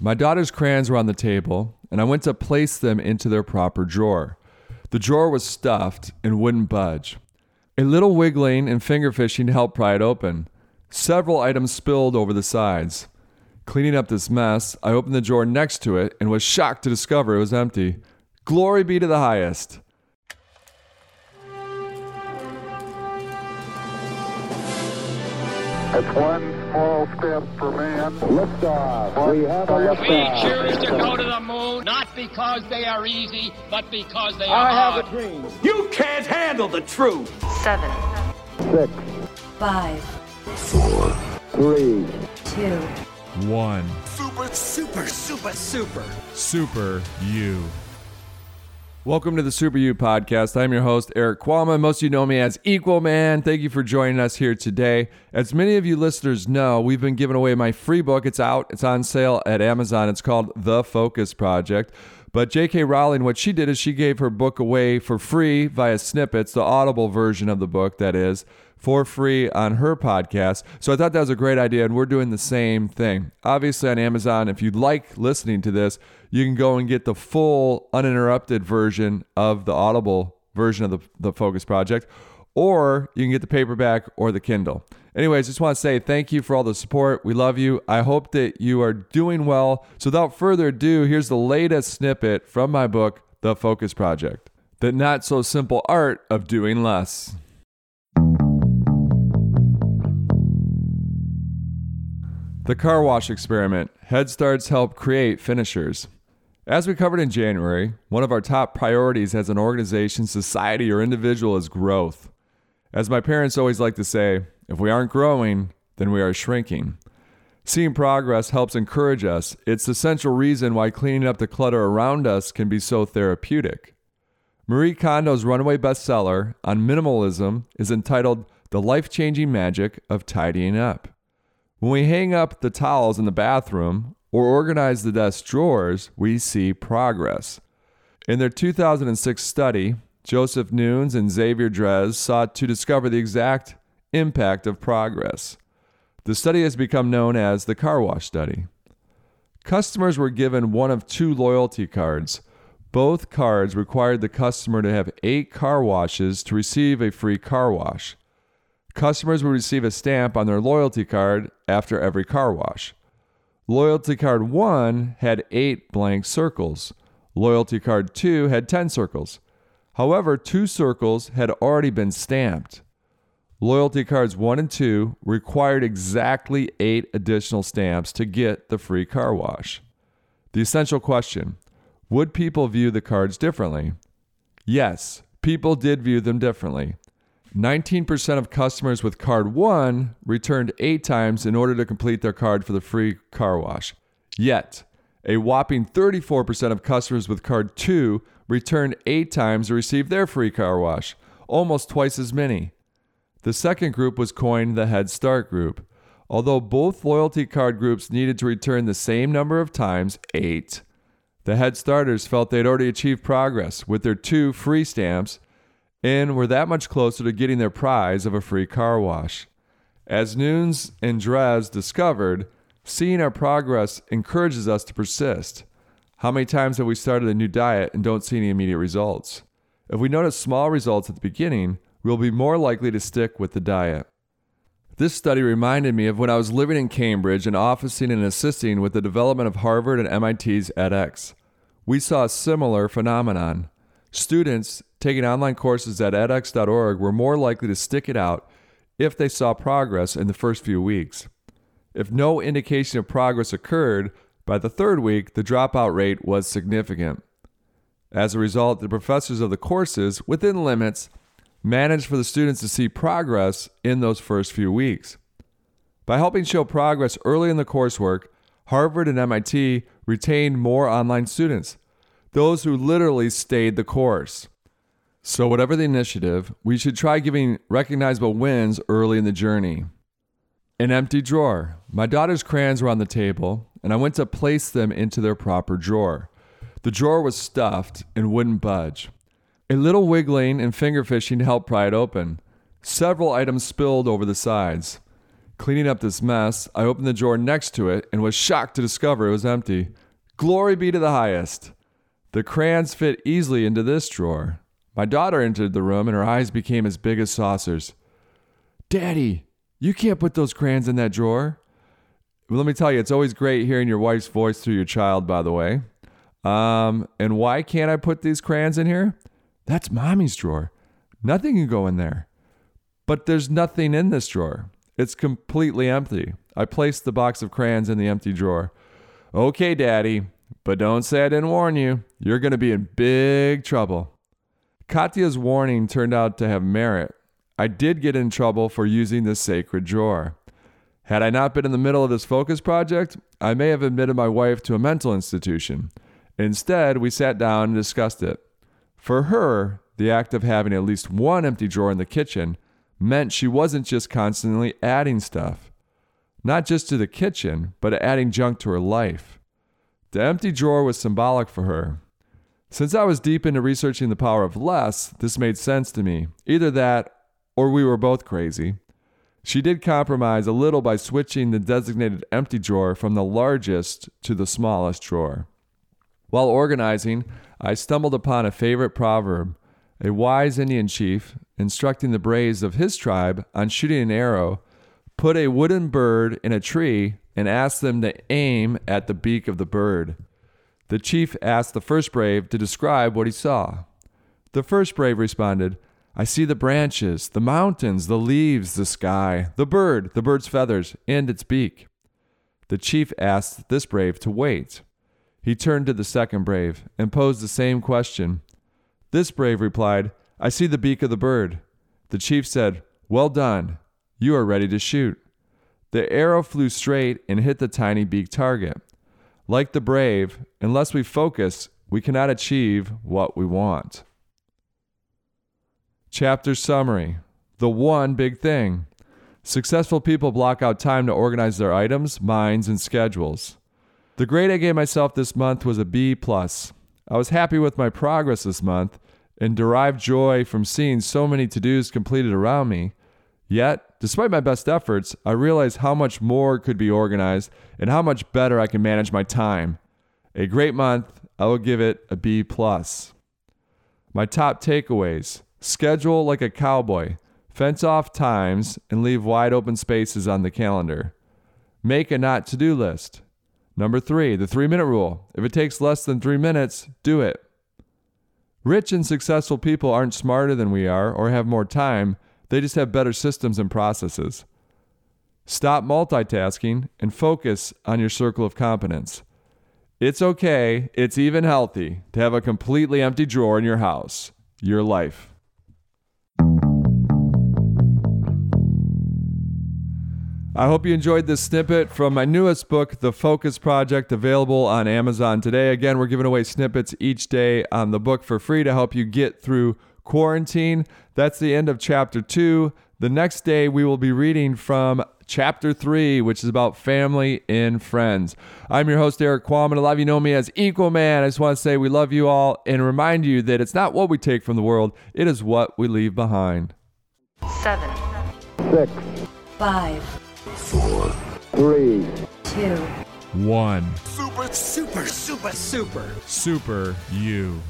My daughter's crayons were on the table, and I went to place them into their proper drawer. The drawer was stuffed and wouldn't budge. A little wiggling and finger fishing helped pry it open. Several items spilled over the sides. Cleaning up this mess, I opened the drawer next to it and was shocked to discover it was empty. Glory be to the highest. It's one small step for man. Liftoff. We have a We We choose to go to the moon not because they are easy, but because they are I hard. have a dream. You can't handle the truth. seven, Six, five, three, two, One. Super, super, super, super. Super you. Welcome to the Super U podcast. I'm your host, Erik Qualman. Most of you know me as Equalman. Thank you for joining us here today. As many of you listeners know, we've been giving away my free book. It's out, it's on sale at Amazon. It's called The Focus Project. But J.K. Rowling, what she did is she gave her book away for free via snippets, the audible version of the book, that is, for free on her podcast. So I thought that was a great idea, and we're doing the same thing. Obviously, on Amazon, if you like listening to this, you can go and get the full, uninterrupted version of the audible version of the, the Focus Project, or you can get the paperback or the Kindle. Anyways, just want to say thank you for all the support. We love you. I hope that you are doing well. So, without further ado, here's the latest snippet from my book, The Focus Project The Not So Simple Art of Doing Less. The car wash experiment. Head starts help create finishers. As we covered in January, one of our top priorities as an organization, society, or individual is growth. As my parents always like to say, if we aren't growing, then we are shrinking. Seeing progress helps encourage us. It's the central reason why cleaning up the clutter around us can be so therapeutic. Marie Kondo's runaway bestseller on minimalism is entitled The Life Changing Magic of Tidying Up. When we hang up the towels in the bathroom or organize the desk drawers, we see progress. In their 2006 study, Joseph Nunes and Xavier Drèze sought to discover the exact impact of progress. The study has become known as the car wash study. Customers were given one of two loyalty cards. Both cards required the customer to have eight car washes to receive a free car wash. Customers would receive a stamp on their loyalty card after every car wash. Loyalty card 1 had 8 blank circles. Loyalty card 2 had 10 circles. However, two circles had already been stamped. Loyalty cards 1 and 2 required exactly 8 additional stamps to get the free car wash. The essential question Would people view the cards differently? Yes, people did view them differently. 19% of customers with card 1 returned 8 times in order to complete their card for the free car wash. Yet, a whopping 34% of customers with card 2 returned 8 times to receive their free car wash, almost twice as many. The second group was coined the Head Start group. Although both loyalty card groups needed to return the same number of times, 8, the Head Starters felt they'd already achieved progress with their two free stamps and were that much closer to getting their prize of a free car wash. As Nunes and Drèze discovered, seeing our progress encourages us to persist. How many times have we started a new diet and don't see any immediate results? If we notice small results at the beginning, we'll be more likely to stick with the diet. This study reminded me of when I was living in Cambridge and officing and assisting with the development of Harvard and MIT's edX. We saw a similar phenomenon. Students taking online courses at edX.org were more likely to stick it out if they saw progress in the first few weeks. If no indication of progress occurred, by the third week, the dropout rate was significant. As a result, the professors of the courses, within limits, managed for the students to see progress in those first few weeks. By helping show progress early in the coursework, Harvard and MIT retained more online students, those who literally stayed the course. So, whatever the initiative, we should try giving recognizable wins early in the journey. An empty drawer. My daughter's crayons were on the table, and I went to place them into their proper drawer. The drawer was stuffed and wouldn't budge. A little wiggling and finger fishing helped pry it open. Several items spilled over the sides. Cleaning up this mess, I opened the drawer next to it and was shocked to discover it was empty. Glory be to the highest. The crayons fit easily into this drawer. My daughter entered the room and her eyes became as big as saucers. Daddy, you can't put those crayons in that drawer. Well, let me tell you, it's always great hearing your wife's voice through your child, by the way. Um, and why can't I put these crayons in here? That's mommy's drawer. Nothing can go in there. But there's nothing in this drawer. It's completely empty. I placed the box of crayons in the empty drawer. Okay, Daddy, but don't say I didn't warn you. You're going to be in big trouble. Katya's warning turned out to have merit. I did get in trouble for using the sacred drawer. Had I not been in the middle of this focus project, I may have admitted my wife to a mental institution. Instead, we sat down and discussed it. For her, the act of having at least one empty drawer in the kitchen meant she wasn't just constantly adding stuff. Not just to the kitchen, but adding junk to her life. The empty drawer was symbolic for her. Since I was deep into researching the power of less, this made sense to me. Either that, or we were both crazy. She did compromise a little by switching the designated empty drawer from the largest to the smallest drawer. While organizing, I stumbled upon a favorite proverb. A wise Indian chief, instructing the braves of his tribe on shooting an arrow, put a wooden bird in a tree and asked them to aim at the beak of the bird. The chief asked the first brave to describe what he saw. The first brave responded, I see the branches, the mountains, the leaves, the sky, the bird, the bird's feathers, and its beak. The chief asked this brave to wait. He turned to the second brave and posed the same question. This brave replied, I see the beak of the bird. The chief said, Well done. You are ready to shoot. The arrow flew straight and hit the tiny beak target. Like the brave, unless we focus, we cannot achieve what we want. Chapter summary The one big thing. Successful people block out time to organize their items, minds, and schedules. The grade I gave myself this month was a B plus. I was happy with my progress this month and derived joy from seeing so many to-dos completed around me. Yet, despite my best efforts, I realized how much more could be organized and how much better I can manage my time. A great month, I will give it a B plus. My top takeaways: schedule like a cowboy, fence off times and leave wide open spaces on the calendar. Make a not to-do list. Number 3, the 3-minute rule. If it takes less than 3 minutes, do it. Rich and successful people aren't smarter than we are or have more time, they just have better systems and processes. Stop multitasking and focus on your circle of competence. It's okay, it's even healthy to have a completely empty drawer in your house, your life. I hope you enjoyed this snippet from my newest book, The Focus Project, available on Amazon today. Again, we're giving away snippets each day on the book for free to help you get through quarantine. That's the end of chapter two. The next day, we will be reading from chapter three, which is about family and friends. I'm your host, Erik Qualman. A lot of you know me as Equalman. I just want to say we love you all and remind you that it's not what we take from the world, it is what we leave behind. seven, six, five, three, two, One. Super, super, super, super. Super you.